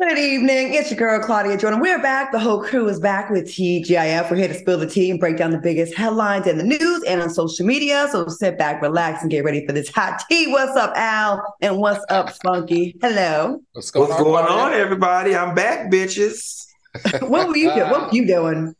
Good evening. It's your girl, Claudia Jordan. We're back. The whole crew is back with TGIF. We're here to spill the tea and break down the biggest headlines in the news and on social media. So sit back, relax, and get ready for this hot tea. What's up, Al? And what's up, Spunky? Hello. What's going, what's on, going on, everybody? I'm back, bitches. what were you doing? What were you doing?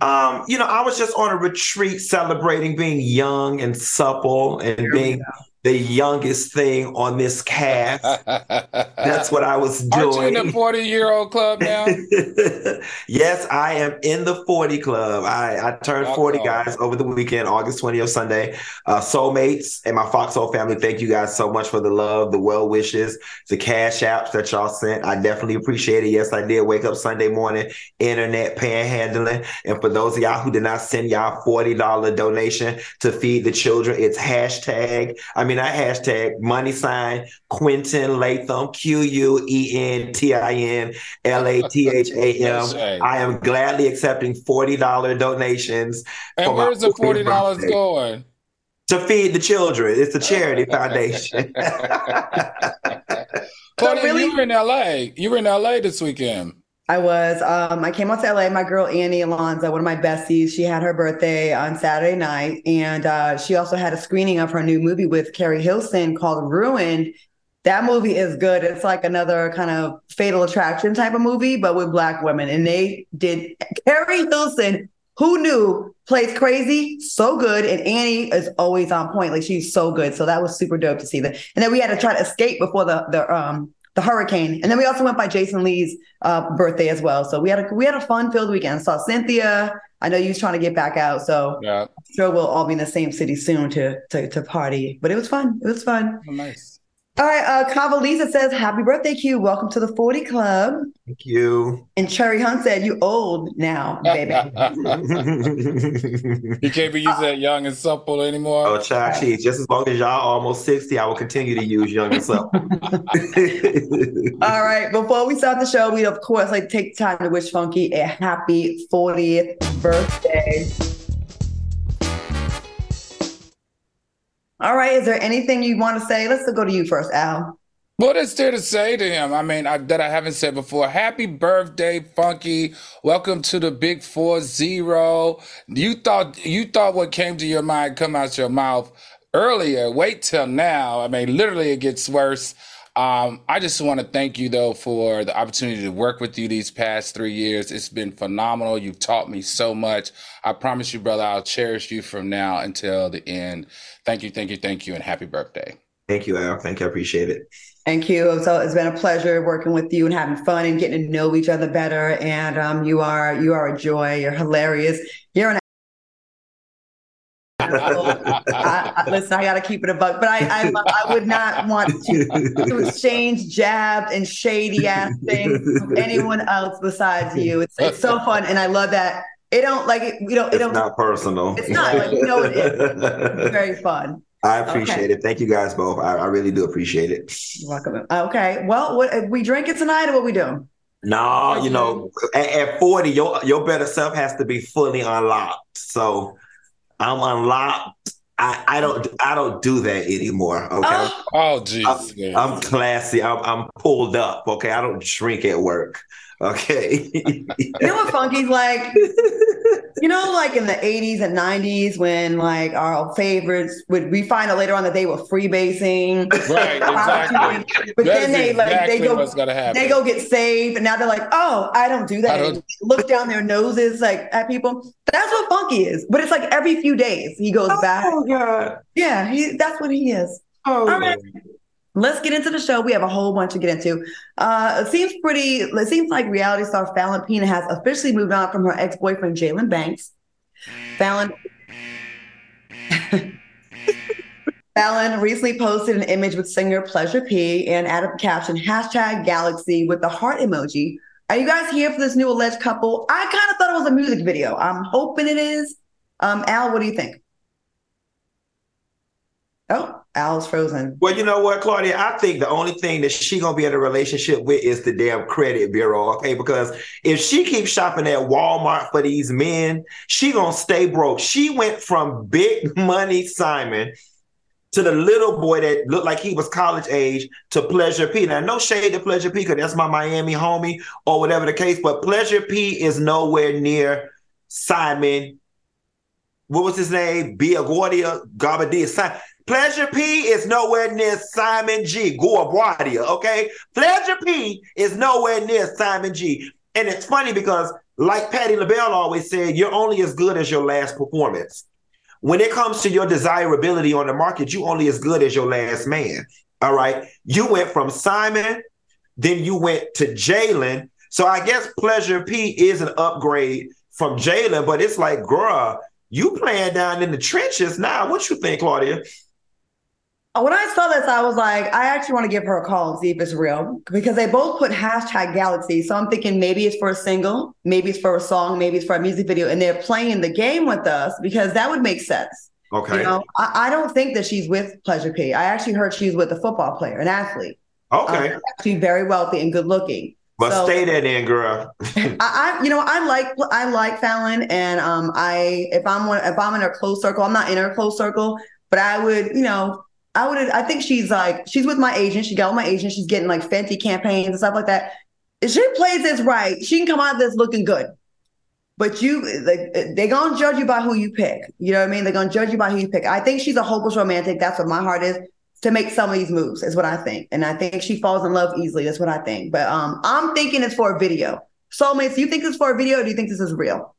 Um, you know, I was just on a retreat celebrating being young and supple and Here being the youngest thing on this cast. That's what I was doing. Aren't you in the 40 year old club now? yes, I am in the 40 club. I, I turned 40 guys over the weekend, August 20th, Sunday. Uh, soulmates and my Foxhole family, thank you guys so much for the love, the well wishes, the cash apps that y'all sent. I definitely appreciate it. Yes, I did wake up Sunday morning, internet panhandling. And for those of y'all who did not send y'all $40 donation to feed the children, it's hashtag. I mean, mean, I hashtag money sign Quentin Latham, Q U E N T I N L A T H A M. I am gladly accepting $40 donations. And where's the $40 birthday. going? To feed the children. It's a charity foundation. Claudia, really? you were in LA. You were in LA this weekend. I was. Um, I came out to LA. My girl Annie Alonso, one of my besties, she had her birthday on Saturday night, and uh, she also had a screening of her new movie with Keri Hilson called Ruined. That movie is good. It's like another kind of Fatal Attraction type of movie, but with black women. And they did. Keri Hilson, who knew, plays crazy, so good, and Annie is always on point. Like she's so good. So that was super dope to see that. And then we had to try to escape before the the um the hurricane. And then we also went by Jason Lee's uh, birthday as well. So we had a we had a fun filled weekend. Saw Cynthia. I know you was trying to get back out, so yeah. I'm sure we'll all be in the same city soon to to to party. But it was fun. It was fun. Oh, nice. All right, uh, Kavalisa says, "Happy birthday, Q! Welcome to the Forty Club." Thank you. And Cherry Hunt said, "You old now, baby." you can't be using that young and supple anymore. Oh, child, right. just as long as y'all almost sixty, I will continue to use young and supple. All right. Before we start the show, we of course like take time to wish Funky a happy fortieth birthday. All right. Is there anything you want to say? Let's go to you first, Al. What is there to say to him? I mean, I, that I haven't said before. Happy birthday, Funky! Welcome to the Big Four Zero. You thought you thought what came to your mind come out your mouth earlier. Wait till now. I mean, literally, it gets worse. Um, I just want to thank you though for the opportunity to work with you these past three years. It's been phenomenal. You've taught me so much. I promise you, brother, I'll cherish you from now until the end. Thank you, thank you, thank you, and happy birthday. Thank you, Al. Thank you. I appreciate it. Thank you. So it's been a pleasure working with you and having fun and getting to know each other better. And um, you are you are a joy. You're hilarious. You're an I, I, listen, I got to keep it a buck, but I, I, I would not want to, to exchange jabs and shady ass things with anyone else besides you. It's, it's so fun, and I love that. It don't like it, you know. It it's don't. Not personal. It's not like you know. It is. It's very fun. I appreciate okay. it. Thank you guys both. I, I, really do appreciate it. You're welcome. Okay. Well, what we drinking tonight, or what we doing? No, you know, at, at 40, your your better self has to be fully unlocked. So I'm unlocked. I, I don't I don't do that anymore. Okay. Oh, oh jeez. I'm, I'm, classy. I'm, I'm pulled up. Okay. I don't drink at work. Okay. you know what Funky's like? you know, like in the 80s and 90s when like our favorites would we find out later on that they were freebasing. Right, exactly. but that then they like exactly they go they go get saved and now they're like, oh, I don't do that. Don't... Look down their noses like at people. That's what Funky is. But it's like every few days he goes oh, back. Oh God. Yeah, he that's what he is. Oh, All right. Let's get into the show. We have a whole bunch to get into. Uh, it seems pretty. It seems like reality star Falynn Pina has officially moved on from her ex boyfriend Jalen Banks. Falynn. Fallon recently posted an image with singer Pleasure P and added the caption hashtag Galaxy with the heart emoji. Are you guys here for this new alleged couple? I kind of thought it was a music video. I'm hoping it is. Um, Al, what do you think? Oh, Al's frozen. Well, you know what, Claudia? I think the only thing that she gonna be in a relationship with is the damn credit bureau, okay? Because if she keeps shopping at Walmart for these men, she gonna stay broke. She went from big money Simon to the little boy that looked like he was college age to Pleasure P. Now, no shade to Pleasure P, because that's my Miami homie or whatever the case, but Pleasure P is nowhere near Simon. What was his name? Biaguardia Gabadia. Simon. Pleasure P is nowhere near Simon G. Guobadia, okay? Pleasure P is nowhere near Simon G. And it's funny because, like Patti LaBelle always said, you're only as good as your last performance. When it comes to your desirability on the market, you only as good as your last man. All right. You went from Simon, then you went to Jalen. So I guess Pleasure P is an upgrade from Jalen, but it's like, girl, you playing down in the trenches now. What you think, Claudia? When I saw this, I was like, I actually want to give her a call and see if it's real because they both put hashtag Galaxy. So I'm thinking maybe it's for a single, maybe it's for a song, maybe it's for a music video, and they're playing the game with us because that would make sense. Okay. You know, I, I don't think that she's with Pleasure P. I actually heard she's with a football player, an athlete. Okay. Um, actually, very wealthy and good looking. But so, stay there, then, girl. I, I, you know, I like I like Falynn, and um, I if I'm one, if I'm in her close circle, I'm not in her close circle, but I would, you know, I would I think she's like she's with my agent. She got with my agent. She's getting like fancy campaigns and stuff like that. If she plays this right, she can come out of this looking good. But you like they're gonna judge you by who you pick. You know what I mean? They're gonna judge you by who you pick. I think she's a hopeless romantic. That's what my heart is to make some of these moves, is what I think. And I think she falls in love easily. That's what I think. But um I'm thinking it's for a video. Soulmates, do you think this is for a video or do you think this is real?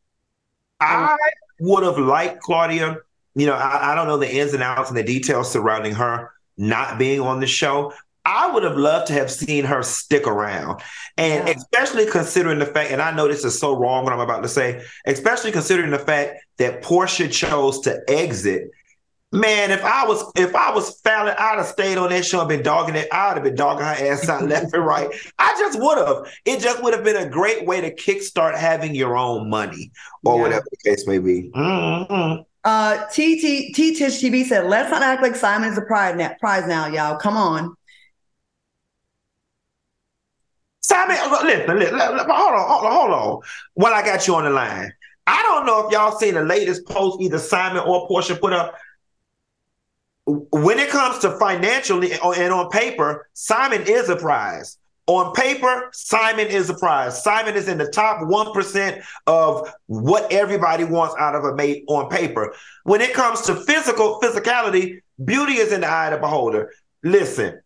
I would have liked Claudia you know, I, I don't know the ins and outs and the details surrounding her not being on the show. I would have loved to have seen her stick around. And yeah. especially considering the fact, and I know this is so wrong what I'm about to say, especially considering the fact that Porsha chose to exit. Man, if I was if I was Falynn, I'd have stayed on that show and been dogging it. I'd have been dogging her ass out left and right. I just would have. It just would have been a great way to kickstart having your own money or yeah. whatever the case may be. Mm-hmm. Uh, T T Tish TV said, "Let's not act like Simon is a prize now, prize now, y'all. Come on." Simon, listen, listen, hold on, hold on, hold on. While I got you on the line, I don't know if y'all seen the latest post either Simon or Porsha put up. When it comes to financially and on paper, Simon is a prize. On paper, Simon is a prize. Simon is in the top 1% of what everybody wants out of a mate on paper. When it comes to physical physicality, beauty is in the eye of the beholder. Listen,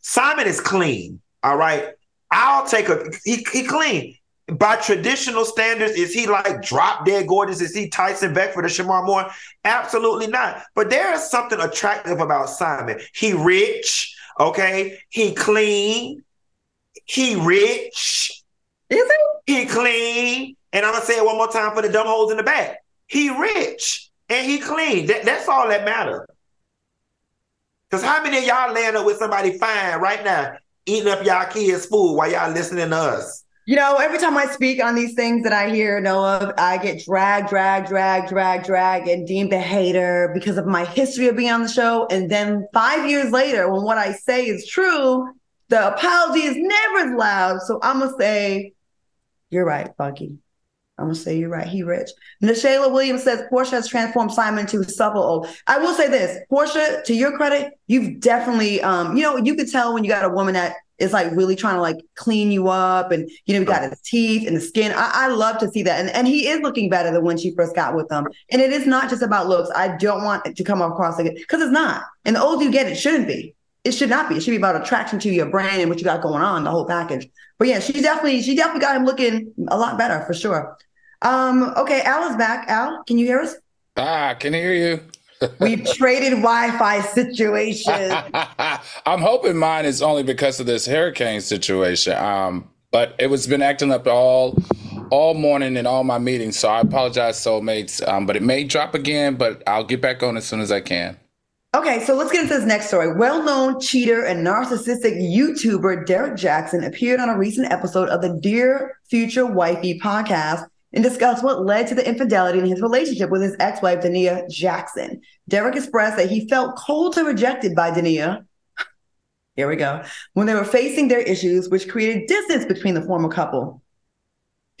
Simon is clean. All right. I'll take a he, he clean. By traditional standards, is he like drop dead gorgeous? Is he Tyson Beckford or Shemar Moore? Absolutely not. But there is something attractive about Simon. He rich. Okay, he clean, he rich, is he? He clean, and I'm gonna say it one more time for the dumb holes in the back. He rich and he clean. That, that's all that matters. Cause how many of y'all land up with somebody fine right now, eating up y'all kids' food while y'all listening to us? You know, every time I speak on these things that I hear know of, I get dragged, dragged, dragged, dragged, dragged, and deemed a hater because of my history of being on the show. And then five years later, when what I say is true, the apology is never as loud. So I'm gonna say, "You're right, Funky." I'm gonna say you're right. He rich. Nashayla Williams says Porsha has transformed Simon into supple old. I will say this, Porsha, to your credit, you've definitely, um, you know, you could tell when you got a woman that is like really trying to like clean you up and you know, you got his teeth and the skin. I, I love to see that. And and he is looking better than when she first got with him. And it is not just about looks. I don't want it to come across like it because it's not. And the older you get, it shouldn't be. It should not be. It should be about attraction to your brand and what you got going on, the whole package. But yeah, she definitely, she definitely got him looking a lot better for sure. Um, okay, Al is back. Al, can you hear us? Ah, can hear you. We've traded Wi-Fi situation. I'm hoping mine is only because of this hurricane situation. Um, but it was been acting up all all morning in all my meetings. So I apologize, soulmates. Um, but it may drop again, but I'll get back on as soon as I can. Okay, so let's get into this next story. Well known cheater and narcissistic YouTuber Derek Jackson appeared on a recent episode of the Dear Future Wifey podcast and discussed what led to the infidelity in his relationship with his ex wife, Dania Jackson. Derek expressed that he felt cold and rejected by Dania. Here we go. When they were facing their issues, which created distance between the former couple.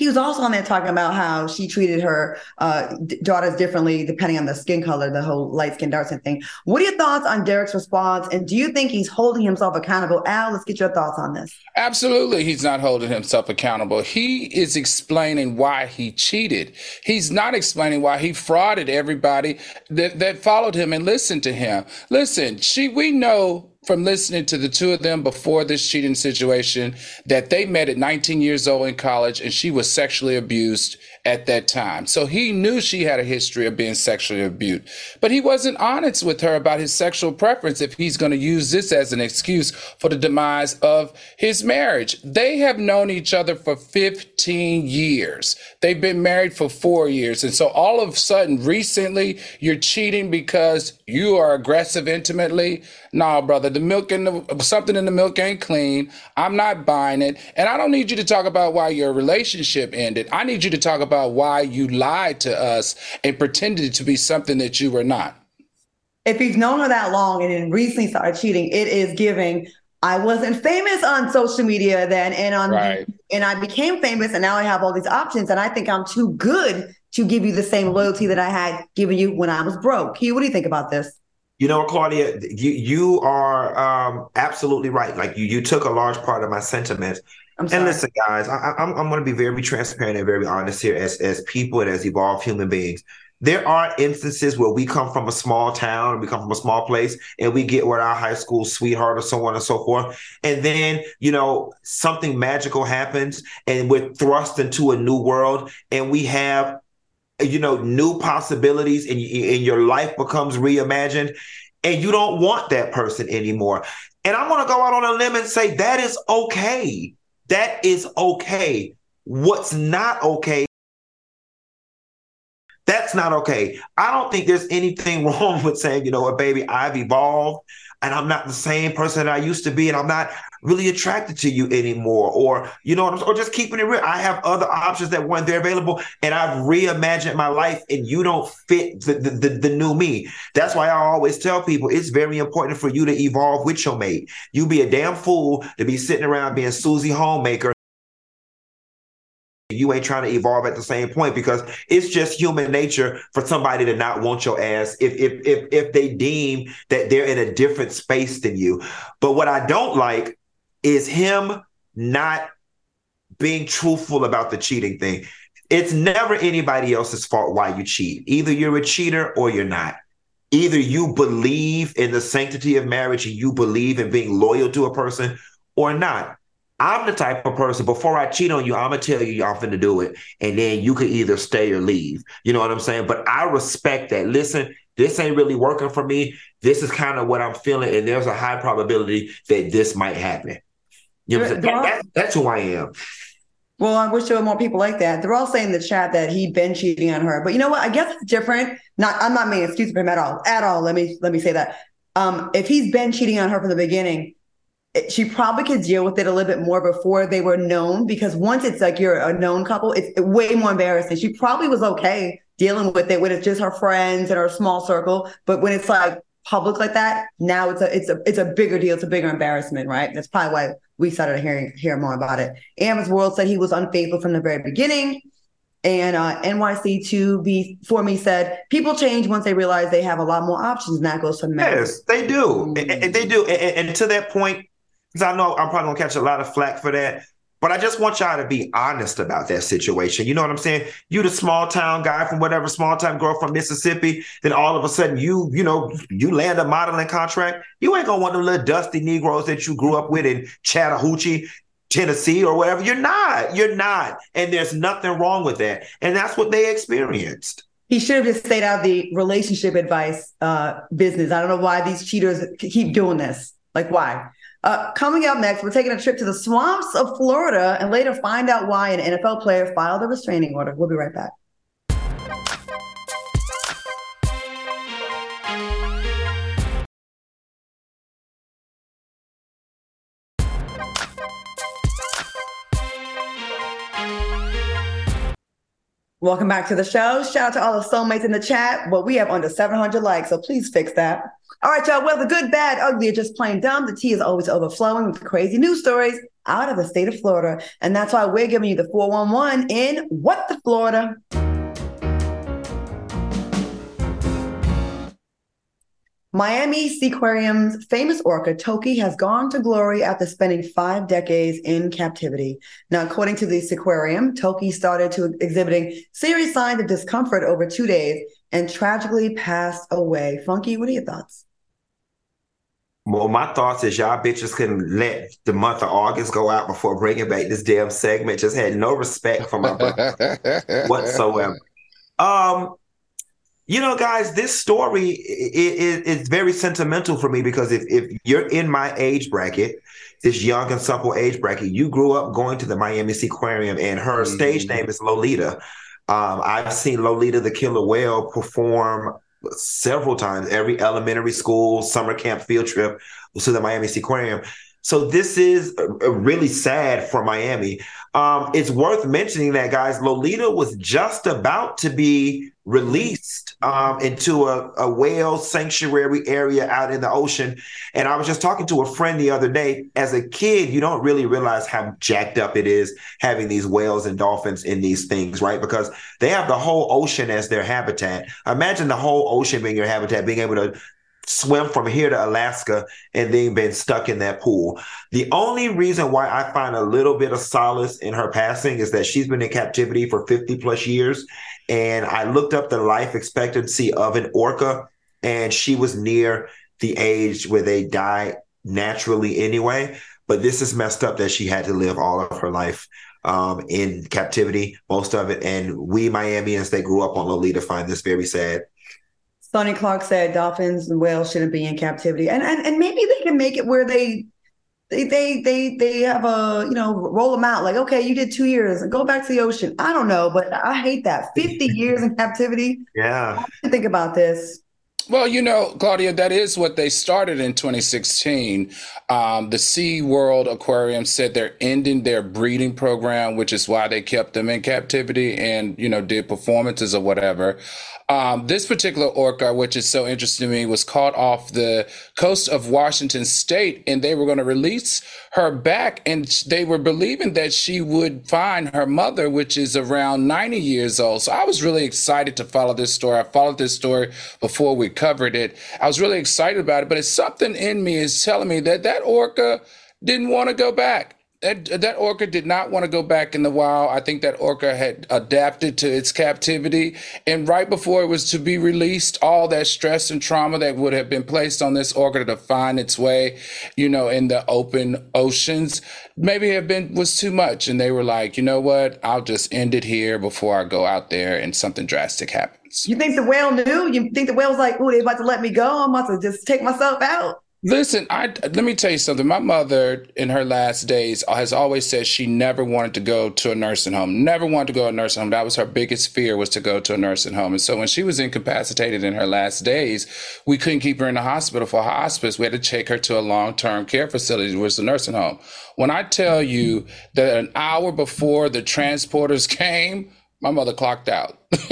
He was also on there talking about how she treated her uh, d- daughters differently depending on the skin color, the whole light skin, dark skin thing. What are your thoughts on Derek's response? And do you think he's holding himself accountable? Al, let's get your thoughts on this. Absolutely, he's not holding himself accountable. He is explaining why he cheated. He's not explaining why he frauded everybody that, that followed him and listened to him. Listen, she we know from listening to the two of them before this cheating situation that they met at 19 years old in college and she was sexually abused at that time. So he knew she had a history of being sexually abused, but he wasn't honest with her about his sexual preference if he's going to use this as an excuse for the demise of his marriage. They have known each other for 15 years. They've been married for four years. And so all of a sudden, recently, you're cheating because you are aggressive intimately. No, brother, the milk and the something in the milk ain't clean. I'm not buying it. And I don't need you to talk about why your relationship ended. I need you to talk about why you lied to us and pretended to be something that you were not. If he's known her that long and then recently started cheating, it is giving. I wasn't famous on social media then, and on Right. and I became famous, and now I have all these options, and I think I'm too good to give you the same loyalty that I had given you when I was broke. Hugh, what do you think about this? You know, Claudia, you you are um, absolutely right. Like you, you took a large part of my sentiments. I'm sorry. And listen, guys, I, I- I'm I'm going to be very transparent and very honest here as as people and as evolved human beings. There are instances where we come from a small town, we come from a small place, and we get with our high school sweetheart or so on and so forth. And then, you know, something magical happens and we're thrust into a new world and we have you know new possibilities and, and your life becomes reimagined and you don't want that person anymore and i'm going to go out on a limb and say that is okay that is okay. What's not okay that's not okay. I don't think there's anything wrong with saying you know what baby i've evolved and i'm not the same person that i used to be and i'm not really attracted to you anymore or you know or just keeping it real. I have other options that weren't there available and i've reimagined my life and you don't fit the, the, the, the new me. That's why i always tell people it's very important for you to evolve with your mate. You'd be a damn fool to be sitting around being susie homemaker you ain't trying to evolve at the same point because it's just human nature for somebody to not want your ass if if if if they deem that they're in a different space than you. But what I don't like is him not being truthful about the cheating thing. It's never anybody else's fault why you cheat. Either you're a cheater or you're not. Either you believe in the sanctity of marriage and you believe in being loyal to a person or not. I'm the type of person, before I cheat on you, I'm to tell you I'm finna do it. And then you can either stay or leave. You know what I'm saying? But I respect that. Listen, this ain't really working for me. This is kind of what I'm feeling. And there's a high probability that this might happen. You know what I'm saying? That- that- that's who I am. Well, I wish there were more people like that. They're all saying in the chat that he'd been cheating on her. But you know what? I guess it's different. Not I'm not making excuses for him at all. At all. Let me let me say that. Um, if he's been cheating on her from the beginning, she probably could deal with it a little bit more before they were known. Because once it's like you're a known couple, it's way more embarrassing. She probably was okay dealing with it when it's just her friends and her small circle. But when it's like public like that, now it's a it's a it's a bigger deal. It's a bigger embarrassment, right? That's probably why we started hearing hear more about it. Amber's World said he was unfaithful from the very beginning. And uh, NYC2 for me said people change once they realize they have a lot more options, and that goes to men. Yes, they do. And, and they do. And- and to that point, because I know I'm probably gonna catch a lot of flack for that. But I just want y'all to be honest about that situation. You know what I'm saying? You the small town guy from whatever small town girl from Mississippi, then all of a sudden you, you know, you land a modeling contract. You ain't gonna want them little dusty Negroes that you grew up with in Chattahoochee, Tennessee, or whatever. You're not. You're not. And there's nothing wrong with that. And that's what they experienced. He should have just stayed out of the relationship advice uh, business. I don't know why these cheaters keep doing this. Like, why? Uh, coming up next, we're taking a trip to the swamps of Florida and later find out why an NFL player filed a restraining order. We'll be right back. Welcome back to the show. Shout out to all the soulmates in the chat. Well, we have under 700 likes, so please fix that. All right, y'all. Well, the good, bad, ugly, or just plain dumb. The tea is always overflowing with crazy news stories out of the state of Florida. And that's why we're giving you the 411 in What the Florida. Miami Seaquarium's famous orca Toki has gone to glory after spending five decades in captivity. Now, according to the Seaquarium, Toki started to exhibiting serious signs of discomfort over two days and tragically passed away. Funky, what are your thoughts? Well, my thoughts is y'all bitches can let the month of August go out before bringing back this damn segment. Just had no respect for my brother whatsoever. Um, you know, guys, this story is, is very sentimental for me because if, if you're in my age bracket, this young and supple age bracket, you grew up going to the Miami Seaquarium, and her mm-hmm. stage name is Lolita. Um, I've seen Lolita the Killer Whale perform several times, every elementary school, summer camp, field trip to the Miami Seaquarium. So this is really sad for Miami. Um, it's worth mentioning that, guys, Lolita was just about to be released um, into a, a, whale sanctuary area out in the ocean. And I was just talking to a friend the other day. As a kid, you don't really realize how jacked up it is having these whales and dolphins in these things, right? Because they have the whole ocean as their habitat. Imagine the whole ocean being your habitat, being able to swim from here to Alaska and then been stuck in that pool. The only reason why I find a little bit of solace in her passing is that she's been in captivity for 50 plus years. And I looked up the life expectancy of an orca, and she was near the age where they die naturally anyway. But this is messed up that she had to live all of her life um, in captivity, most of it. And we Miamians that grew up on Lolita find this very sad. Sonny Clark said dolphins and whales shouldn't be in captivity, and and and maybe they can make it where they. They, they they they have a you know roll them out. Like okay you did two years. And go back to the ocean. I don't know but I hate that. Fifty years in captivity? Yeah. Think about this. Well, you know, Claudia, that is what they started in 2016. Um, the Sea World Aquarium said they're ending their breeding program, which is why they kept them in captivity and, you know, did performances or whatever. Um, this particular orca, which is so interesting to me, was caught off the coast of Washington State, and they were going to release her back, and they were believing that she would find her mother, which is around 90 years old. So I was really excited to follow this story. I followed this story before we covered it. I was really excited about it, but it's something in me is telling me that that orca didn't want to go back that that orca did not want to go back in the wild. I think that orca had adapted to its captivity, and right before it was to be released, all that stress and trauma that would have been placed on this orca to find its way, you know, in the open oceans, maybe have been was too much, and they were like, you know what, I'll just end it here before I go out there and something drastic happens. You think the whale knew? You think the whale was like, oh, they about to let me go? I'm about to just take myself out. Listen, I let me tell you something. My mother, in her last days, has always said she never wanted to go to a nursing home. Never wanted to go to a nursing home. That was her biggest fear was to go to a nursing home. And so when she was incapacitated in her last days, we couldn't keep her in the hospital for hospice. We had to take her to a long-term care facility, which was a nursing home. When I tell you that an hour before the transporters came, my mother clocked out.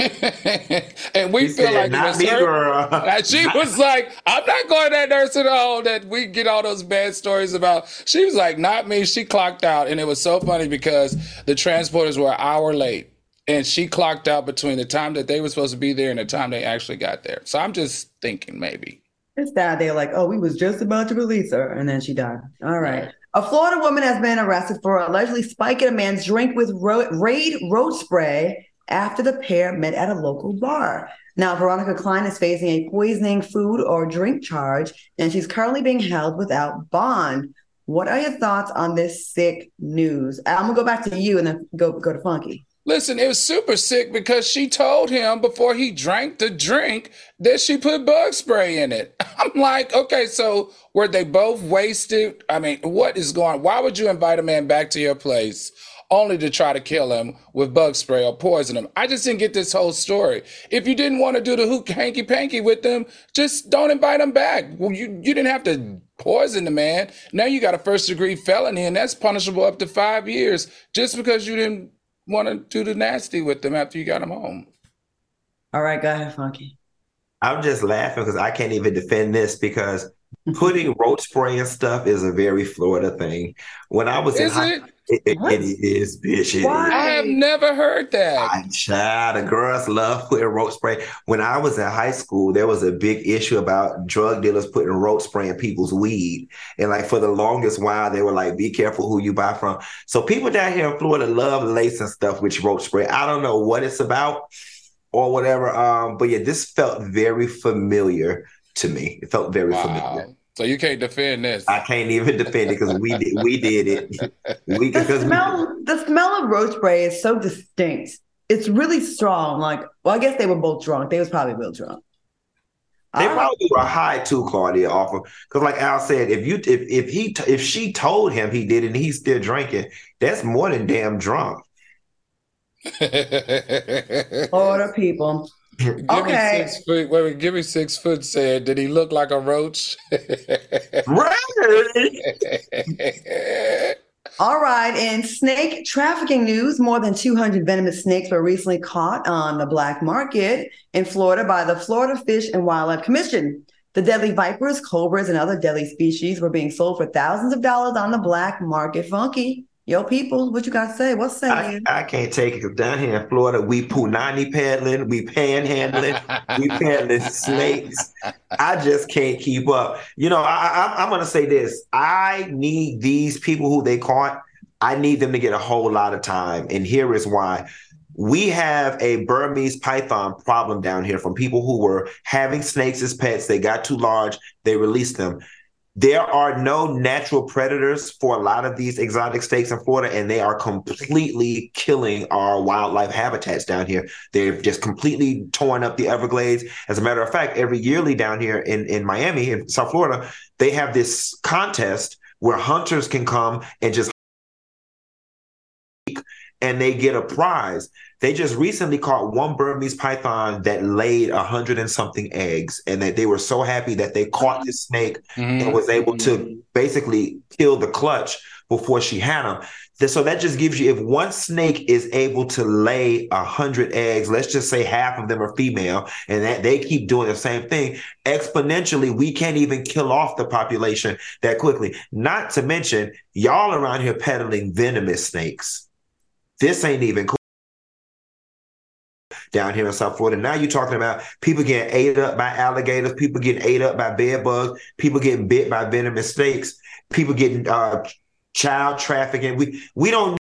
and we feel like it was her. And she was like, I'm not going to that nursing home that we get all those bad stories about. She was like, not me. She clocked out. And it was so funny because the transporters were an hour late. And she clocked out between the time that they were supposed to be there and the time they actually got there. So I'm just thinking maybe. It's that they're like, oh, we was just about to release her. And then she died. All right. A Florida woman has been arrested for allegedly spiking a man's drink with ro- Raid road spray after the pair met at a local bar. Now, Veronica Klein is facing a poisoning food or drink charge, and she's currently being held without bond. What are your thoughts on this sick news? I'm gonna go back to you and then go go to Funky. Listen, it was super sick because she told him before he drank the drink that she put bug spray in it. I'm like, okay, so were they both wasted? I mean, what is going Why would you invite a man back to your place only to try to kill him with bug spray or poison him? I just didn't get this whole story. If you didn't want to do the hook hanky panky with them, just don't invite him back. Well, you, you didn't have to poison the man. Now you got a first degree felony, and that's punishable up to five years just because you didn't want to do the nasty with them after you got them home. All right, go ahead, Funky. I'm just laughing because I can't even defend this because putting roach spray and stuff is a very Florida thing. When I was is in high, it? It, it, it is, bitch. It Why? is. I have never heard that. I child, the girls love putting rope spray. When I was in high school, there was a big issue about drug dealers putting rope spray in people's weed. And like for the longest while, they were like, be careful who you buy from. So people down here in Florida love lacing stuff with rope spray. I don't know what it's about or whatever. Um, but yeah, this felt very familiar to me. It felt very familiar. Wow. So you can't defend this. I can't even defend it because we did we did it. We The because we, smell, the smell of roach spray is so distinct. It's really strong. Like, well, I guess they were both drunk. They was probably real drunk. They All right. probably were high too, Claudia. Off of because, like Al said, if you if if he if she told him he did it and he's still drinking, that's more than damn drunk. Order people. Give Okay. me six foot. Wait, wait, give me six foot. Said, did he look like a roach? Right. All right. In snake trafficking news, more than 200 venomous snakes were recently caught on the black market in Florida by the Florida Fish and Wildlife Commission. The deadly vipers, cobras, and other deadly species were being sold for thousands of dollars on the black market. Funky. Yo, people, what you got to say? What's I, saying? I can't take it 'cause down here in Florida, we punani paddling, we panhandling, we peddling snakes. I just can't keep up. You know, I, I, I'm going to say this: I need these people who they caught. I need them to get a whole lot of time, and here is why. We have a Burmese python problem down here from people who were having snakes as pets. They got too large, they released them. There are no natural predators for a lot of these exotic snakes in Florida, and they are completely killing our wildlife habitats down here. They've just completely torn up the Everglades. As a matter of fact, every yearly down here in, in Miami, in South Florida, they have this contest where hunters can come and just and they get a prize. They just recently caught one Burmese python that laid a hundred and something eggs, and that they were so happy that they caught this snake and Mhm. was able to basically kill the clutch before she had them. Th- So that just gives you, if one snake is able to lay a hundred eggs, let's just say half of them are female, and that they keep doing the same thing, exponentially, we can't even kill off the population that quickly. Not to mention, y'all around here peddling venomous snakes. This ain't even cool. Down here in South Florida. Now you're talking about people getting ate up by alligators, people getting ate up by bed bugs, people getting bit by venomous snakes, people getting uh, child trafficking. We we don't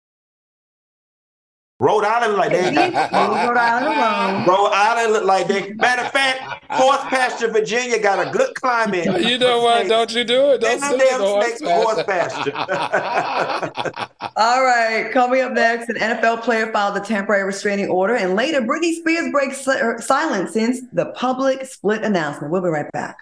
Rhode Island like Leave that. Rhode Island. Rhode Island look like that. Matter of fact, Horse Pasture, Virginia got a good climate. You know what? Don't you do it? Don't Ain't no damn to horse snakes horse pasture. pasture. All right, coming up next, an NFL player filed a temporary restraining order, and later, Britney Spears breaks er, silence since the public split announcement. We'll be right back.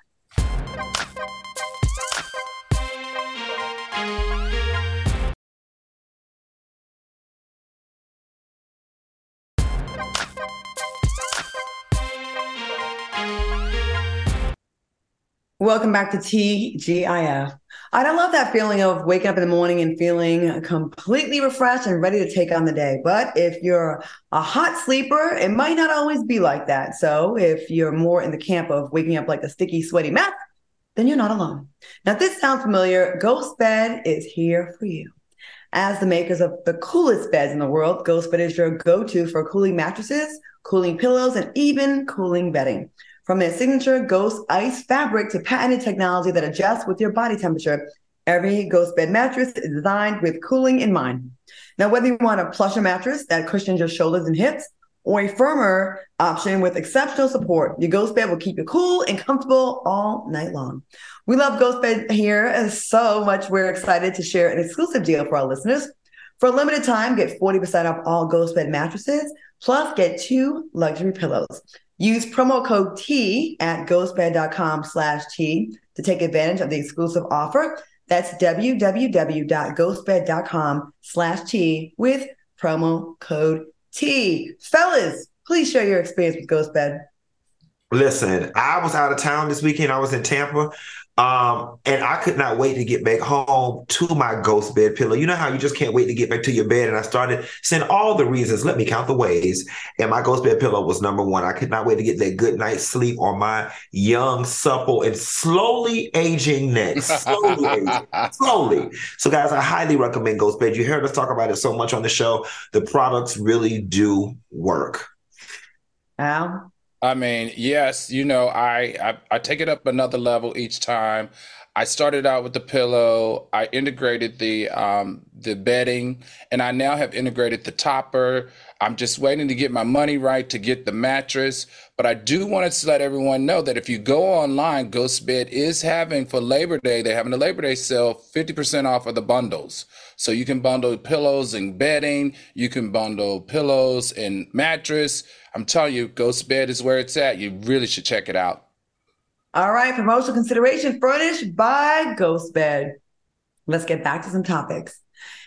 Welcome back to TGIF. I don't love that feeling of waking up in the morning and feeling completely refreshed and ready to take on the day. But if you're a hot sleeper, it might not always be like that. So if you're more in the camp of waking up like a sticky, sweaty mess, then you're not alone. Now, if this sounds familiar, Ghost Bed is here for you. As the makers of the coolest beds in the world, Ghost Bed is your go to for cooling mattresses, cooling pillows, and even cooling bedding. From their signature Ghost Ice fabric to patented technology that adjusts with your body temperature, every Ghost Bed mattress is designed with cooling in mind. Now, whether you want a plusher mattress that cushions your shoulders and hips, or a firmer option with exceptional support, your Ghost Bed will keep you cool and comfortable all night long. We love Ghost Bed here so much. We're excited to share an exclusive deal for our listeners. For a limited time, get 40% off all Ghost Bed mattresses, plus get two luxury pillows. Use promo code T at ghostbed.com slash T to take advantage of the exclusive offer. That's www.ghostbed.com slash T with promo code T. Fellas, please share your experience with Ghostbed. Listen, I was out of town this weekend. I was in Tampa. Um, and I could not wait to get back home to my ghost bed pillow. You know how you just can't wait to get back to your bed. And I started saying all the reasons. Let me count the ways. And my ghost bed pillow was number one. I could not wait to get that good night's sleep on my young, supple, and slowly aging neck. Slowly aging. Slowly. So, guys, I highly recommend Ghost Bed. You heard us talk about it so much on the show. The products really do work. Al? I mean, yes, you know, I, I, I take it up another level each time. I started out with the pillow. I integrated the um, the bedding, and I now have integrated the topper. I'm just waiting to get my money right to get the mattress. But I do want to let everyone know that if you go online, Ghost Bed is having for Labor Day. They're having a Labor Day sale, fifty percent off of the bundles. So you can bundle pillows and bedding. You can bundle pillows and mattress. I'm telling you, Ghost Bed is where it's at. You really should check it out. All right, promotional consideration furnished by Ghost Bed. Let's get back to some topics.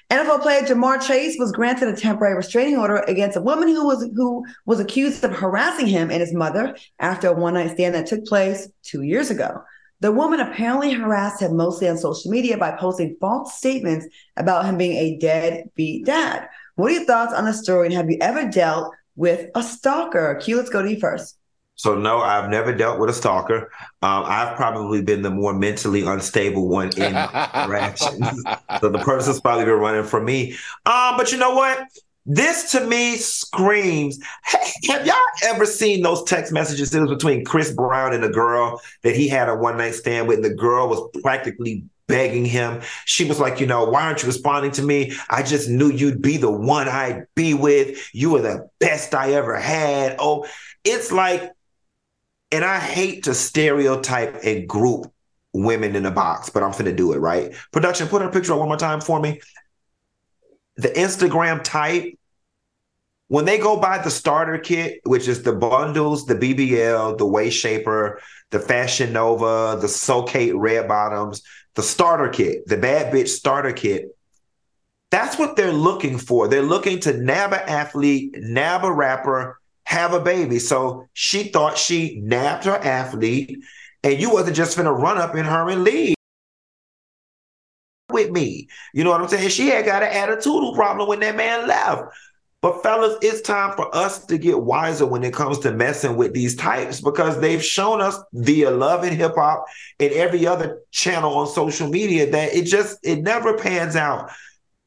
NFL player Ja'Marr Chase was granted a temporary restraining order against a woman who was who was accused of harassing him and his mother after a one night stand that took place two years ago. The woman apparently harassed him mostly on social media by posting false statements about him being a deadbeat dad. What are your thoughts on the story? And have you ever dealt with a stalker? Q, let's go to you first. So no, I've never dealt with a stalker. Um, I've probably been the more mentally unstable one in interactions. so the person's probably been running from me. Um, but you know what? This to me screams. Have y'all ever seen those text messages? It was between Chris Brown and a girl that he had a one night stand with, and the girl was practically begging him. She was like, you know, why aren't you responding to me? I just knew you'd be the one I'd be with. You were the best I ever had. Oh, it's like and I hate to stereotype and group women in a box, but I'm finna do it, right? Production, put her picture up one more time for me. The Instagram type, when they go buy the starter kit, which is the bundles, the BBL, the Waist Shaper, the Fashion Nova, the So Kate Red Bottoms, the starter kit, the bad bitch starter kit, that's what they're looking for. They're looking to nab an athlete, nab a rapper, have a baby. So she thought she nabbed her athlete, and you wasn't just gonna run up in her and leave with me. You know what I'm saying? She had got an attitudinal problem when that man left. But fellas, it's time for us to get wiser when it comes to messing with these types because they've shown us via love and hip hop and every other channel on social media that it just it never pans out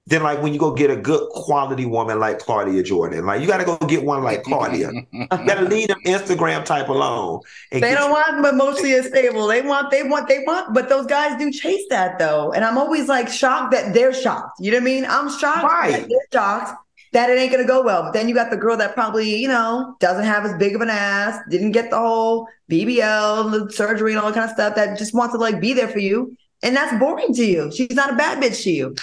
than like when you go get a good quality woman like Claudia Jordan. Like you got to go get one like Claudia. you got to leave them Instagram type alone. They don't want but mostly stable. They want, they want, they want, but those guys do chase that though. And I'm always like shocked that they're shocked. You know what I mean? I'm shocked right. that they're shocked that it ain't gonna go well. But then you got the girl that probably, you know, doesn't have as big of an ass, didn't get the whole BBL the surgery and all that kind of stuff that just wants to like be there for you. And that's boring to you. She's not a bad bitch to you.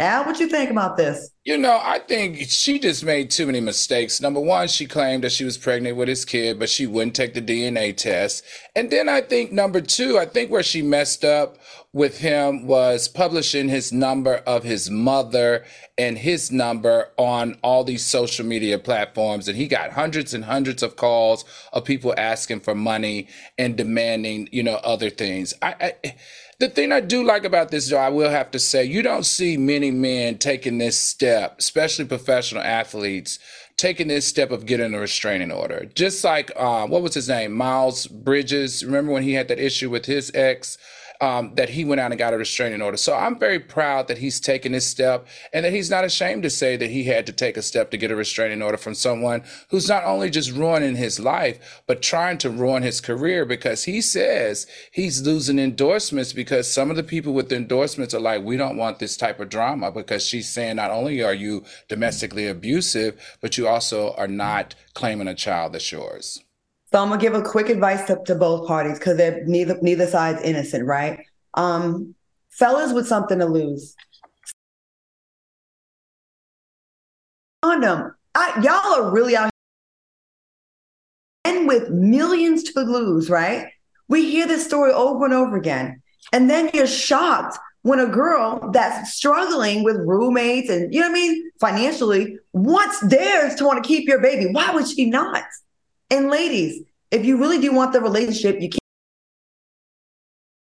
Al, what do you think about this? You know, I think she just made too many mistakes. Number one, she claimed that she was pregnant with his kid, but she wouldn't take the DNA test. And then I think number two, I think where she messed up with him was publishing his number of his mother and his number on all these social media platforms. And he got hundreds and hundreds of calls of people asking for money and demanding, you know, other things. I, I the thing I do like about this, though, I will have to say, you don't see many men taking this step, especially professional athletes, taking this step of getting a restraining order. Just like, uh, what was his name? Miles Bridges. Remember when he had that issue with his ex? Um, that he went out and got a restraining order. So I'm very proud that he's taken this step and that he's not ashamed to say that he had to take a step to get a restraining order from someone who's not only just ruining his life, but trying to ruin his career because he says he's losing endorsements because some of the people with the endorsements are like, we don't want this type of drama because she's saying not only are you domestically abusive, but you also are not claiming a child that's yours. So I'm gonna give a quick advice to, to both parties because they're neither neither side's innocent, right? Um, fellas with something to lose, condom. I, y'all are really out and with millions to lose, right? We hear this story over and over again. And then you're shocked when a girl that's struggling with roommates and, you know what I mean, financially, wants theirs to want to keep your baby. Why would she not? And ladies, if you really do want the relationship, you can't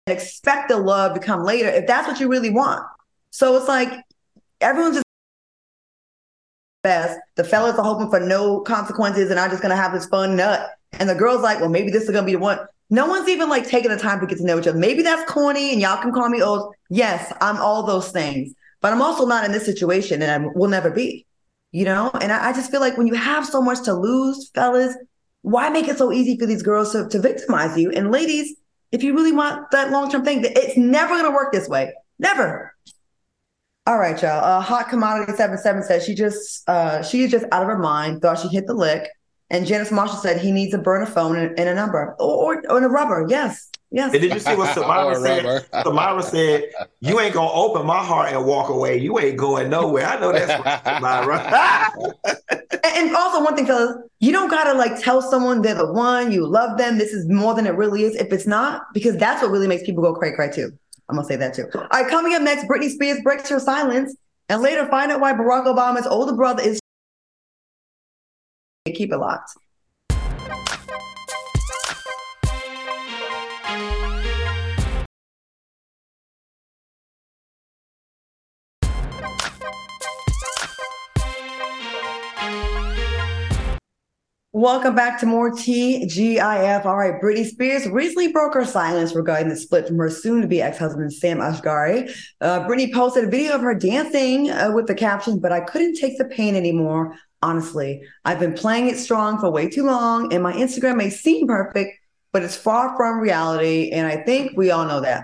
expect the love to come later if that's what you really want. So it's like everyone's just best. The fellas are hoping for no consequences and I'm just gonna have this fun nut. And the girl's like, well, maybe this is gonna be the one. No one's even like taking the time to get to know each other. Maybe that's corny and y'all can call me old. Yes, I'm all those things. But I'm also not in this situation and I will never be. You know? And I, I just feel like when you have so much to lose, fellas, why make it so easy for these girls to, to victimize you? And ladies, if you really want that long-term thing, it's never gonna work this way. Never. All right, y'all. Uh, Hot Commodity 77 says she just uh, she is just out of her mind, thought she hit the lick. And Janice Marshall said he needs to burn a phone and, and a number or, or, or a rubber. Yes. Yes. And did you see what Samara said? Samara said, You ain't gonna open my heart and walk away. You ain't going nowhere. I know that's right, Samara. also one thing, fellas, you don't gotta like tell someone they're the one, you love them, this is more than it really is. If it's not, because that's what really makes people go cray cray too. I'm gonna say that too. All right, coming up next, Britney Spears breaks her silence and later find out why Barack Obama's older brother is keep it locked. Welcome back to more TGIF. All right, Britney Spears recently broke her silence regarding the split from her soon-to-be ex-husband Sam Asghari. Uh, Britney posted a video of her dancing uh, with the caption, "But I couldn't take the pain anymore. Honestly, I've been playing it strong for way too long, and my Instagram may seem perfect, but it's far from reality. And I think we all know that.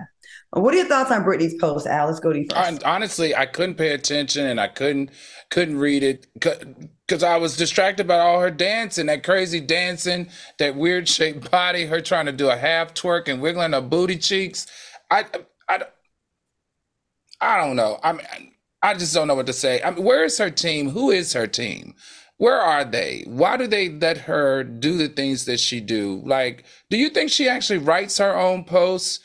What are your thoughts on Britney's post, Al? Let's go to you first. honestly, I couldn't pay attention and I couldn't couldn't read it because I was distracted by all her dancing, that crazy dancing, that weird shaped body, her trying to do a half twerk and wiggling her booty cheeks. I I, I don't know. I mean, I just don't know what to say. I mean, where is her team? Who is her team? Where are they? Why do they let her do the things that she do? Like, do you think she actually writes her own posts?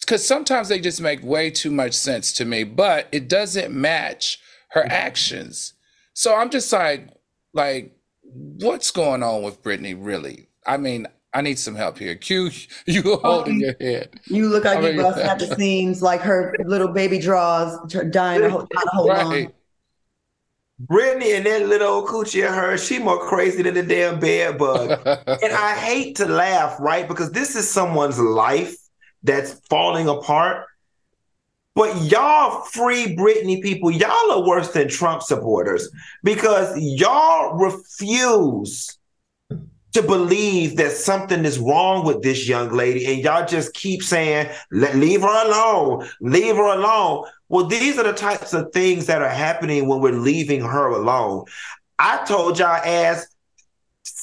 Because sometimes they just make way too much sense to me, but it doesn't match her mm-hmm. actions. So I'm just like, like, what's going on with Britney? Really? I mean, I need some help here. Q, you holding um, your head. You look like you're busting at the seams, like her little baby draws, dying to hold, to hold right. on. Britney and that little old coochie of hers, she more crazy than the damn bed bug. and I hate to laugh, right? Because this is someone's life that's falling apart. But y'all free Britney people, y'all are worse than Trump supporters because y'all refuse to believe that something is wrong with this young lady. And y'all just keep saying leave her alone leave her alone. Well these are the types of things that are happening when we're leaving her alone. I told y'all as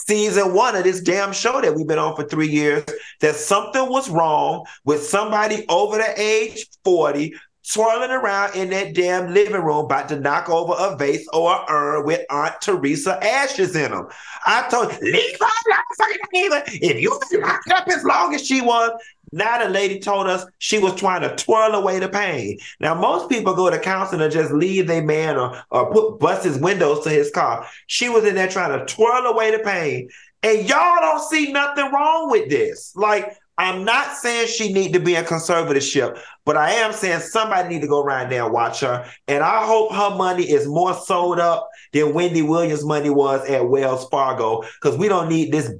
season one of this damn show that we've been on for three years that something was wrong with somebody over the age 40 swirling around in that damn living room about to knock over a vase or a urn with Aunt Teresa ashes in them. I told leave her alone, If you've been locked up as long as she was, now the lady told us she was trying to twirl away the pain. Now, most people go to counseling and just leave their man or, or put bust his windows to his car. She was in there trying to twirl away the pain. And y'all don't see nothing wrong with this. Like, I'm not saying she need to be in conservatorship, but I am saying somebody need to go around there and watch her. And I hope her money is more sold up than Wendy Williams' money was at Wells Fargo, because we don't need this.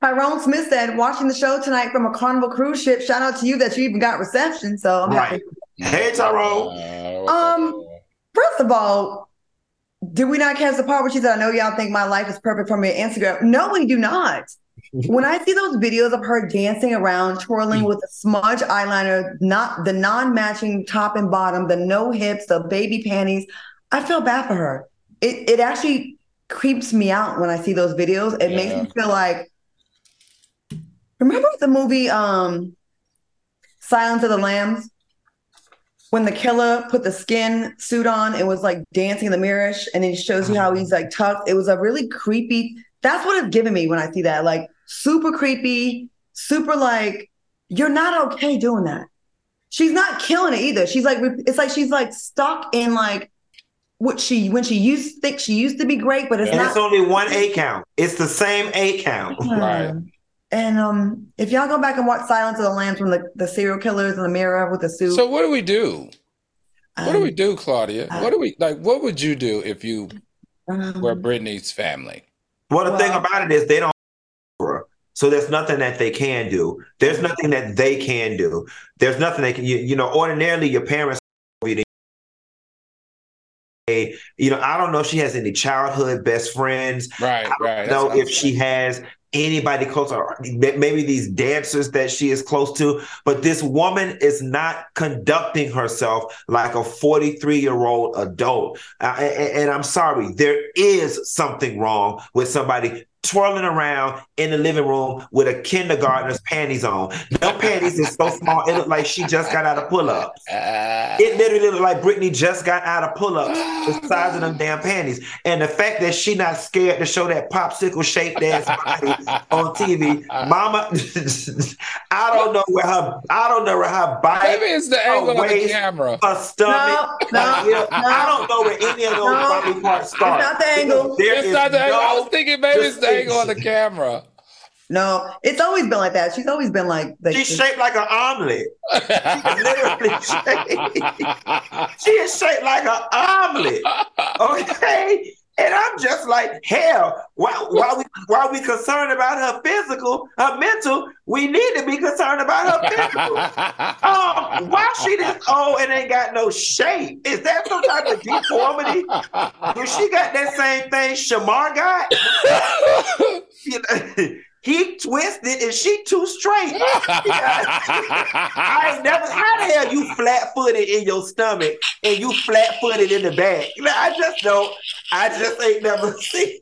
Tyrone Smith said, watching the show tonight from a Carnival cruise ship. Shout out to you that you even got reception. So I'm right. happy. Hey, Tyrone. Uh, um, first of all, did we not catch the part where she said, I know y'all think my life is perfect from your Instagram? No, we do not when I see those videos of her dancing around, twirling with a smudge eyeliner, not the non-matching top and bottom, the no hips, the baby panties, I feel bad for her. It it actually creeps me out when I see those videos. It yeah. makes me feel like remember the movie um Silence of the Lambs? when the killer put the skin suit on and was like dancing in the mirror and then he shows you how he's like tucked. It was a really creepy. That's what it's given me when I see that. Like super creepy, super like, you're not okay doing that. She's not killing it either. She's like, it's like she's like stuck in like what she when she used to think she used to be great, but it's and not. It's only one A count. It's the same A count. Right. And um, if y'all go back and watch Silence of the Lambs from the, the serial killers in the mirror with the suit. So what do we do? What do we um, do, Claudia? uh, What do we like? What would you do if you um, were Britney's family? Well, the thing about it is they don't. So there's nothing that they can do. There's nothing that they can do. There's nothing they can. You, you know, ordinarily your parents. You know, I don't know if she has any childhood best friends. Right, I don't right. that's know what I'm if she has anybody close or maybe these dancers that she is close to but this woman is not conducting herself like a 43 year old adult uh, and, and i'm sorry there is something wrong with somebody twirling around in the living room with a kindergartner's panties on no panties is so small it looked like she just got out of pull-ups Ah. it literally looked like Britney just got out of pull-ups, the size of them damn panties. And the fact that she not scared to show that popsicle shaped ass body on TV, Mama, I don't know where her, I don't know where her body, Maybe it's the angle of the camera. her stomach. No, like, you know, no, I don't know where any of those no. body parts start. It's not the angle. There It's not the angle. I was thinking maybe it's the angle of the camera. No, it's always been like that. She's always been like, like She's shaped like an omelet. Literally shaped. She is shaped like an omelet. Okay. And I'm just like, hell, why, while, we, while we concerned about her physical, her mental, we need to be concerned about her physical. Um, why she this old and ain't got no shape? Is that some type of deformity? If she got that same thing Shemar got, you know, he twisted and she too straight. I ain't never. How the hell you flat footed in your stomach and you flat footed in the back? I just don't. I just ain't never seen.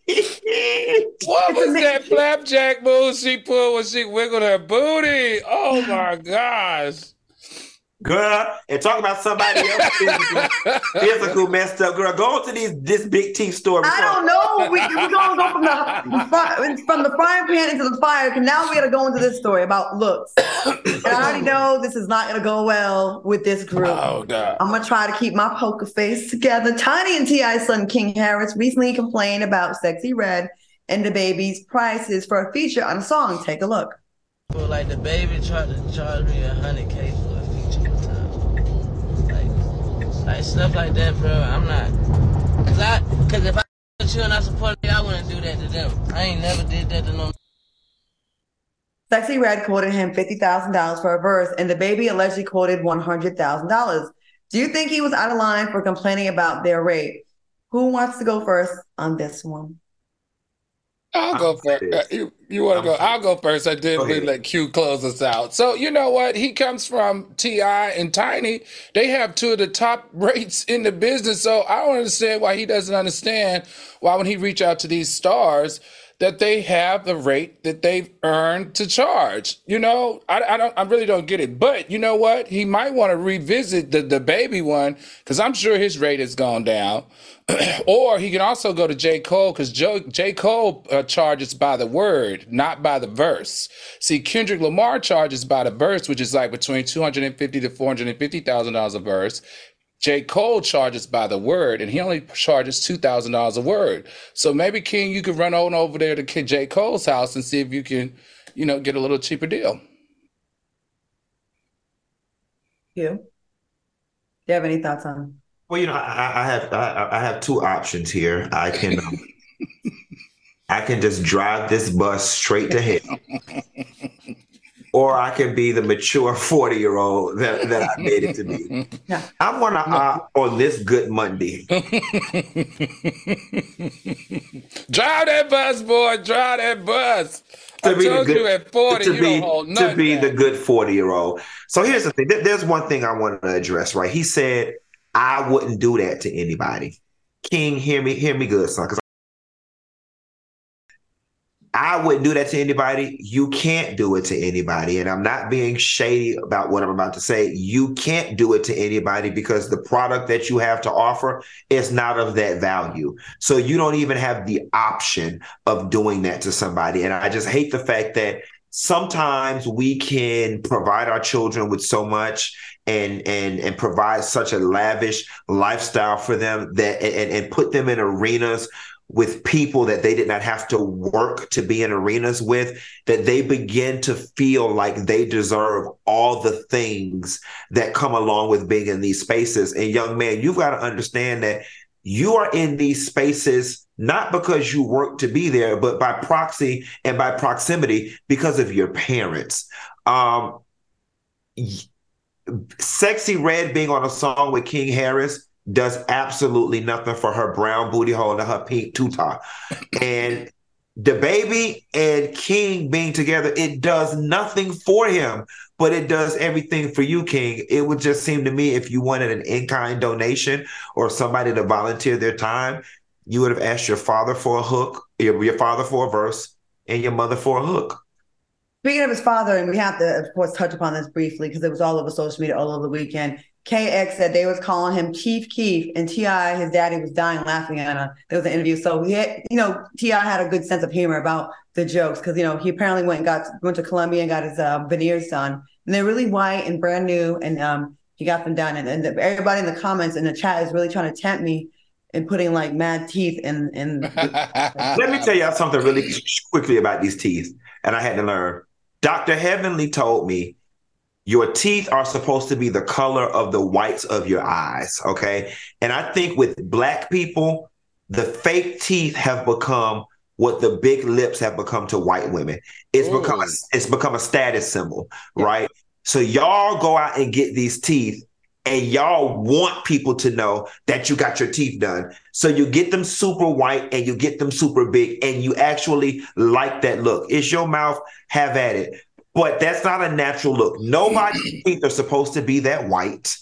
What was that flapjack move she pulled when she wiggled her booty? Oh my gosh. Girl, and talk about somebody else physical, physical messed up. Girl, go on to these this big teeth story. I don't know. We, we're gonna go from the from the frying pan into the fire. And now we gotta go into this story about looks. And I already know this is not gonna go well with this group. Oh god. I'm gonna try to keep my poker face together. Tiny and T.I. son King Harris recently complained about Sexyy Red and DaBaby's prices for a feature on a song. Take a look. Well, like the baby tried to charge me a hundred K for a feature one time. Like, stuff like that, bro. I'm not. Cause I, cause if I with you and I support you, I wouldn't do that to them. I ain't never did that to no. Sexyy Red quoted him $50,000 for a verse, and DaBaby allegedly quoted $100,000. Do you think he was out of line for complaining about their rate? Who wants to go first on this one? I'll go first. this. Uh, you you want to go? I'll go first. I did really let Q close us out. So you know what? He comes from T.I. and Tiny. They have two of the top rates in the business. So I don't understand why he doesn't understand why when he reach out to these stars that they have the rate that they've earned to charge. You know, I, I don't, I really don't get it. But you know what? He might want to revisit the DaBaby one because I'm sure his rate has gone down. or he can also go to J. Cole because J. Cole uh, charges by the word, not by the verse. See, Kendrick Lamar charges by the verse, which is like between two hundred and fifty to four hundred and fifty thousand dollars a verse. J. Cole charges by the word, and he only charges two thousand dollars a word. So maybe King, you could run on over there to J. Cole's house and see if you can, you know, get a little cheaper deal. You? Do you have any thoughts on? Well, you know, I, I have I, I have two options here. I can um, I can just drive this bus straight to hell, or I can be the mature forty year old that, that I made it to be. Yeah. I'm gonna opt on this Good Monday. Drive that bus, boy. Drive that bus. I To be the told good- you at 40, to you be don't hold to nothing. be the back. good 40 year old. So here's the thing. There's one thing I want to address, right? He said, I wouldn't do that to anybody. King, hear me, hear me good, son. I wouldn't do that to anybody. You can't do it to anybody. And I'm not being shady about what I'm about to say. You can't do it to anybody because the product that you have to offer is not of that value. So you don't even have the option of doing that to somebody. And I just hate the fact that sometimes we can provide our children with so much and and and provide such a lavish lifestyle for them that and, and put them in arenas with people that they did not have to work to be in arenas with, that they begin to feel like they deserve all the things that come along with being in these spaces. And young man, you've got to understand that you are in these spaces not because you work to be there, but by proxy and by proximity because of your parents. Um, Sexyy Red being on a song with King Harris does absolutely nothing for her brown booty hole and her pink tuta. and DaBaby and King being together, it does nothing for him, but it does everything for you, King. It would just seem to me if you wanted an in-kind donation or somebody to volunteer their time, you would have asked your father for a hook, your, your father for a verse, and your mother for a hook. Speaking of his father, and we have to, of course, touch upon this briefly because it was all over social media all over the weekend. KX said they was calling him Chief Keef, and T.I., his daddy, was dying laughing at him. There was an interview, so he, had, you know, T.I. had a good sense of humor about the jokes because you know he apparently went and got went to Colombia and got his uh, veneers done, and they're really white and brand new, and um, he got them done, and, and the, everybody in the comments in the chat is really trying to tempt me and putting like mad teeth in in. Let me tell y'all something really quickly about these teeth, and I had to learn. Dr. Heavenly told me your teeth are supposed to be the color of the whites of your eyes. Okay. And I think with black people, the fake teeth have become what the big lips have become to white women. It's Ooh. become a, it's become a status symbol, yeah. right? So y'all go out and get these teeth and y'all want people to know that you got your teeth done. So you get them super white and you get them super big and you actually like that look. It's your mouth, have at it. But that's not a natural look. Nobody's teeth are supposed to be that white,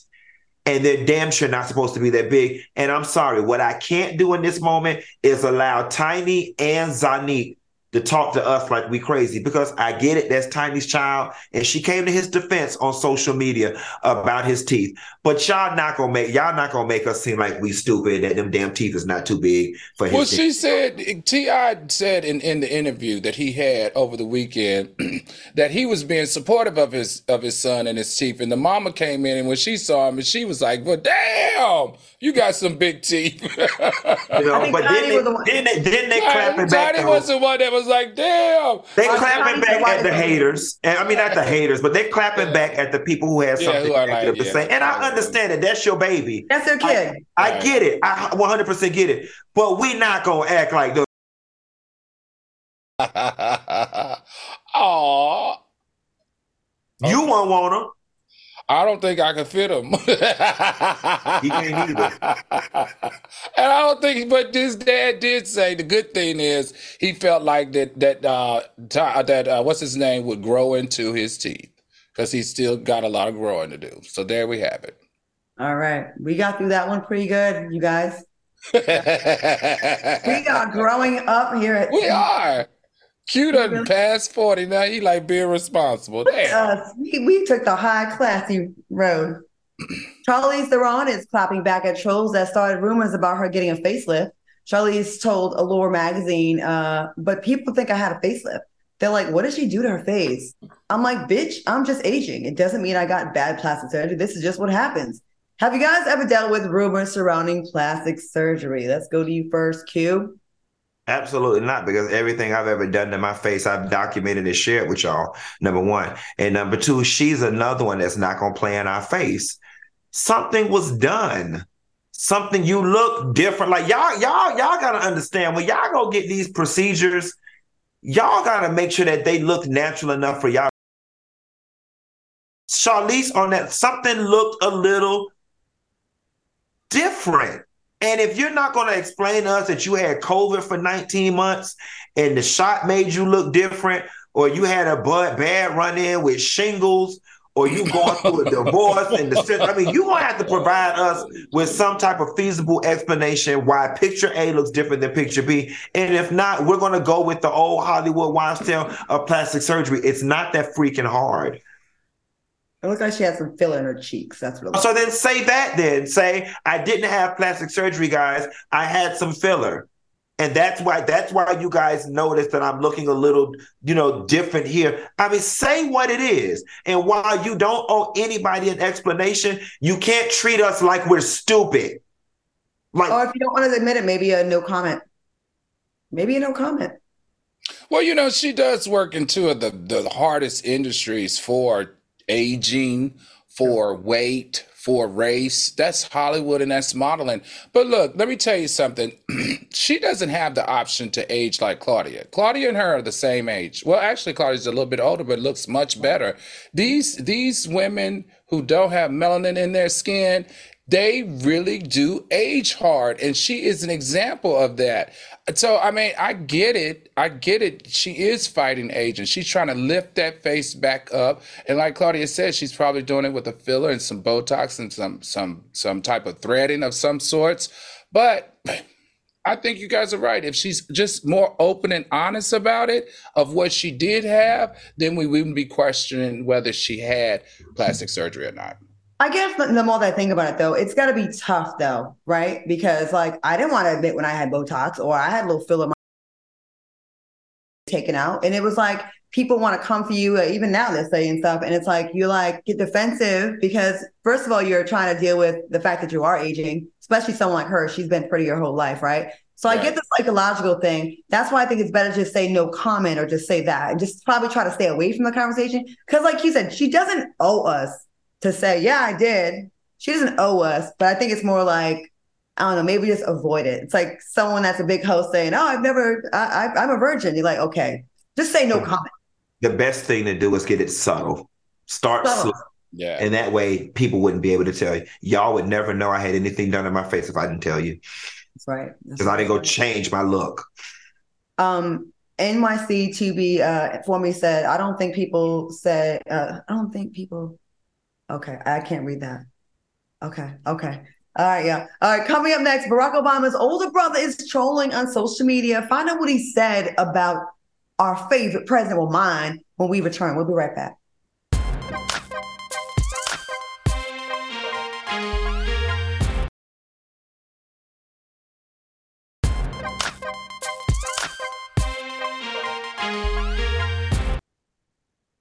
and they're damn sure not supposed to be that big. And I'm sorry, what I can't do in this moment is allow Tiny and Zonnique to talk to us like we crazy because I get it. That's Tiny's child, and she came to his defense on social media about his teeth. But y'all not gonna make y'all not gonna make us seem like we stupid that them damn teeth is not too big for him. Well, she said T.I. said in, in the interview that he had over the weekend that he was being supportive of his of his son and his teeth. And the mama came in and when she saw him, and she was like, "Well, damn, you got some big teeth." you know, but then they, the then they, then they clapping back. Tiny was the one that was like, "Damn." They clapping back at the haters, and I mean not the haters, but they clapping yeah. back at the people who have something yeah, negative like, to say. And I understand it. That's your baby. That's their kid. I, I get it. I 100% get it. But we not gonna act like the. Aww. You okay. won't want them. I don't think I can fit him. he can't either. And I don't think, but his dad did say the good thing is he felt like that that uh, that uh, what's his name would grow into his teeth because he's still got a lot of growing to do. So there we have it. All right. We got through that one pretty good, you guys. we are growing up here at We are. Q done past 40. Now he like being responsible. Damn. Uh, we, we took the high classy road. Charlize Theron is clapping back at trolls that started rumors about her getting a facelift. Charlize told Allure magazine, uh, but people think I had a facelift. They're like, what did she do to her face? I'm like, bitch, I'm just aging. It doesn't mean I got bad plastic surgery. This is just what happens. Have you guys ever dealt with rumors surrounding plastic surgery? Let's go to you first, Q. Absolutely not, because everything I've ever done to my face, I've documented and shared with y'all. Number one. And number two, she's another one that's not going to play in our face. Something was done. Something you look different. Like y'all, y'all, y'all got to understand when y'all go get these procedures, y'all got to make sure that they look natural enough for y'all. Charlize on that, something looked a little different. And if you're not going to explain to us that you had COVID for 19 months and the shot made you look different, or you had a bad run in with shingles, or you going through a divorce and the I mean, you're gonna have to provide us with some type of feasible explanation why picture A looks different than picture B. And if not, we're gonna go with the old Hollywood Weinstein of plastic surgery. It's not that freaking hard. It looks like she has some filler in her cheeks. That's what. so then say that. Then say I didn't have plastic surgery, guys. I had some filler. And that's why that's why you guys notice that I'm looking a little, you know, different here. I mean, say what it is. And while you don't owe anybody an explanation, you can't treat us like we're stupid. Like, or if you don't want to admit it, maybe a no comment. Maybe a no comment. Well, you know, she does work in two of the, the hardest industries for aging, for weight, for race. That's Hollywood and that's modeling. But look, let me tell you something. she doesn't have the option to age like Claudia. Claudia and her are the same age. Well, actually, Claudia's a little bit older, but looks much better. These these women who don't have melanin in their skin, they really do age hard and she is an example of that. So i mean i get it. I get it. She is fighting age and she's trying to lift that face back up. And like claudia said she's probably doing it with a filler and some botox and some some some type of threading of some sorts. But I think you guys are right. If she's just more open and honest about it, of what she did have, then we wouldn't be questioning whether she had plastic surgery or not. I guess the, the more that I think about it, though, it's got to be tough, though, right? Because like I didn't want to admit when I had Botox or I had a little filler taken out, and it was like people want to come for you, uh, even now they're saying stuff, and it's like you like get defensive because first of all, you're trying to deal with the fact that you are aging, especially someone like her. She's been pretty her whole life, right? So right. I get the psychological thing. That's why I think it's better to just say no comment or just say that and just probably try to stay away from the conversation. Because, like you said, she doesn't owe us to say, yeah, I did. She doesn't owe us, but I think it's more like, I don't know, maybe just avoid it. It's like someone that's a big host saying, oh, I've never, I, I, am a virgin. You're like, okay, just say no comment. The best thing to do is get it subtle. Start subtle. slow. Yeah. And that way people wouldn't be able to tell you. Y'all would never know I had anything done in my face if I didn't tell you. That's right. Because I didn't go change my look. Um, NYC to be uh, for me said, I don't think people said, uh, I don't think people Okay, I can't read that. Okay, okay. All right, yeah. All right, coming up next, Barack Obama's older brother is trolling on social media. Find out what he said about our favorite president, well, mine, when we return. We'll be right back.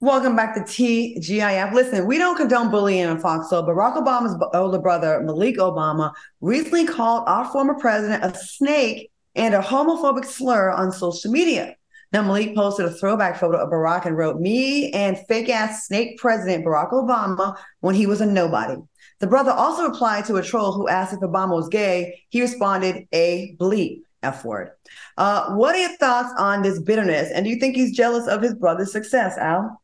Welcome back to TGIF. Listen, we don't condone bullying in Fox Soul. but Barack Obama's older brother, Malik Obama, recently called our former president a snake and a homophobic slur on social media. Now, Malik posted a throwback photo of Barack and wrote, Me and fake ass snake president Barack Obama when he was a nobody. The brother also replied to a troll who asked if Obama was gay. He responded, A bleep, F word. Uh, what are your thoughts on this bitterness? And do you think he's jealous of his brother's success, Al?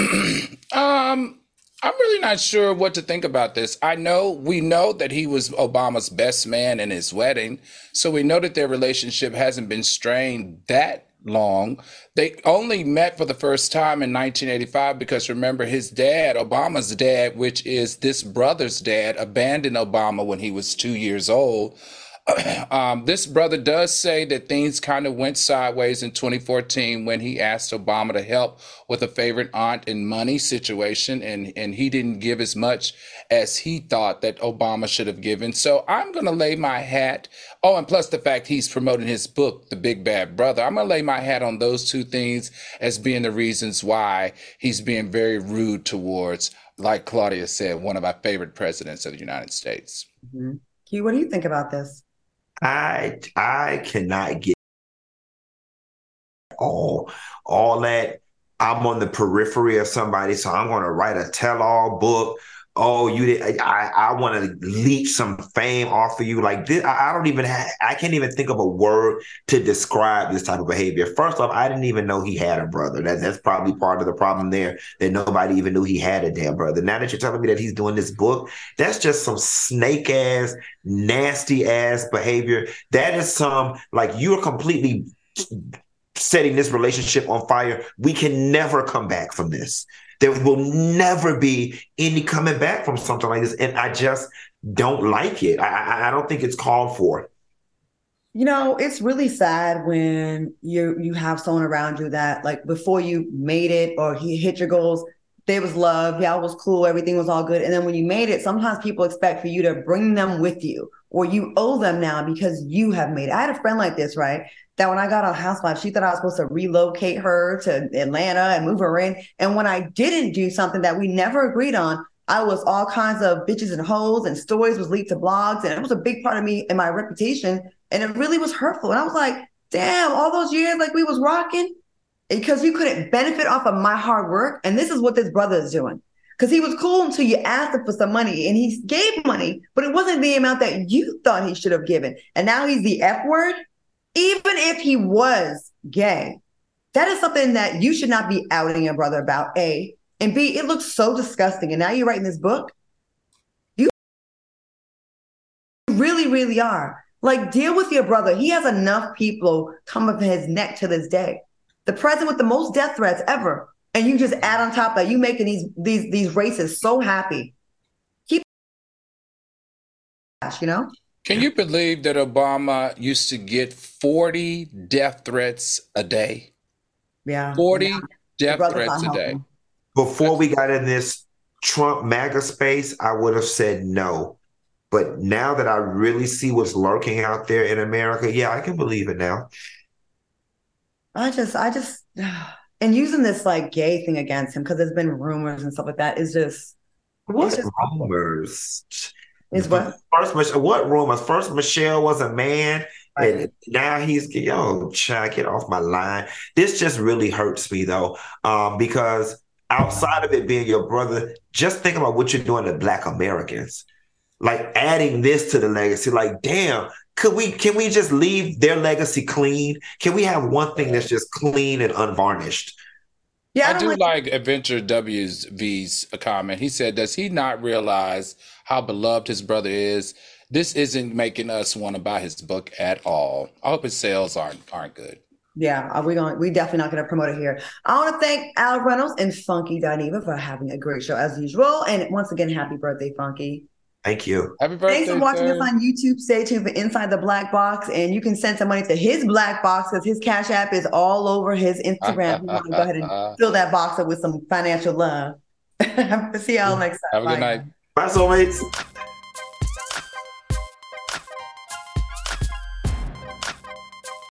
um, I'm really not sure what to think about this. I know we know that he was Obama's best man in his wedding, so we know that their relationship hasn't been strained that long. They only met for the first time in 1985 because remember his dad, Obama's dad, which is this brother's dad, abandoned Obama when he was 2 years old. um, this brother does say that things kind of went sideways in 2014 when he asked Obama to help with a favorite aunt and money situation, and, and he didn't give as much as he thought that Obama should have given. So I'm going to lay my hat. Oh, and plus the fact he's promoting his book, The Big Bad Brother. I'm going to lay my hat on those two things as being the reasons why he's being very rude towards, like Claudia said, one of our favorite presidents of the United States. Mm-hmm. Q, what do you think about this? I I cannot get all all that. I'm on the periphery of somebody, so I'm going to write a tell-all book oh, you did. I I want to leech some fame off of you. Like this, I, I don't even. Ha- I can't even think of a word to describe this type of behavior. First off, I didn't even know he had a brother. That that's probably part of the problem there. That nobody even knew he had a damn brother. Now that you're telling me that he's doing this book, that's just some snake ass, nasty ass behavior. That is some like you're completely setting this relationship on fire. We can never come back from this. There will never be any coming back from something like this. And I just don't like it. I, I don't think it's called for. You know, it's really sad when you you have someone around you that like before you made it or he hit your goals, there was love, y'all was cool, everything was all good. And then when you made it, sometimes people expect for you to bring them with you or you owe them now because you have made it. I had a friend like this, right? That when I got on Housewives, she thought I was supposed to relocate her to Atlanta and move her in. And when I didn't do something that we never agreed on, I was all kinds of bitches and hoes and stories was leaked to blogs. And it was a big part of me and my reputation. And it really was hurtful. And I was like, damn, all those years like we was rocking because you couldn't benefit off of my hard work. And this is what this brother is doing. Because he was cool until you asked him for some money and he gave money, but it wasn't the amount that you thought he should have given. And now he's the F word. Even if he was gay, that is something that you should not be outing your brother about. A, and B, it looks so disgusting. And now you're writing this book. You really, really are. Like, deal with your brother. He has enough people come up his neck to this day. The president with the most death threats ever. And you just add on top that you making these these these racists so happy. Keep you know? Can you believe that Obama used to get 40 death threats a day? Yeah. 40 yeah. death threats a day. Before we got in this Trump MAGA space, I would have said no. But now that I really see what's lurking out there in America, yeah, I can believe it now. I just, I just, and using this like gay thing against him because there's been rumors and stuff like that is just. What just rumors? Is what? First, what rumors? First, Michelle was a man, right. and now he's yo, child, get off my line. This just really hurts me though, um, because outside of it being your brother, just think about what you're doing to Black Americans. Like adding this to the legacy, like damn, could we can we just leave their legacy clean? Can we have one thing that's just clean and unvarnished? Yeah, I, I do like, like Adventure W's V's comment. He said, "Does he not realize how beloved his brother is? This isn't making us want to buy his book at all. I hope his sales aren't aren't good." Yeah, we going we definitely not going to promote it here. I want to thank Al Reynolds and Funky Dineva for having a great show as usual, and once again, happy birthday, Funky. Thank you. Happy birthday. Thanks for watching us on YouTube. Stay tuned for Inside the Black Box. And you can send some money to his black box because his Cash App is all over his Instagram. want to go ahead and fill that box up with some financial love. See y'all next time. Have a good Bye. Night. Bye, soulmates.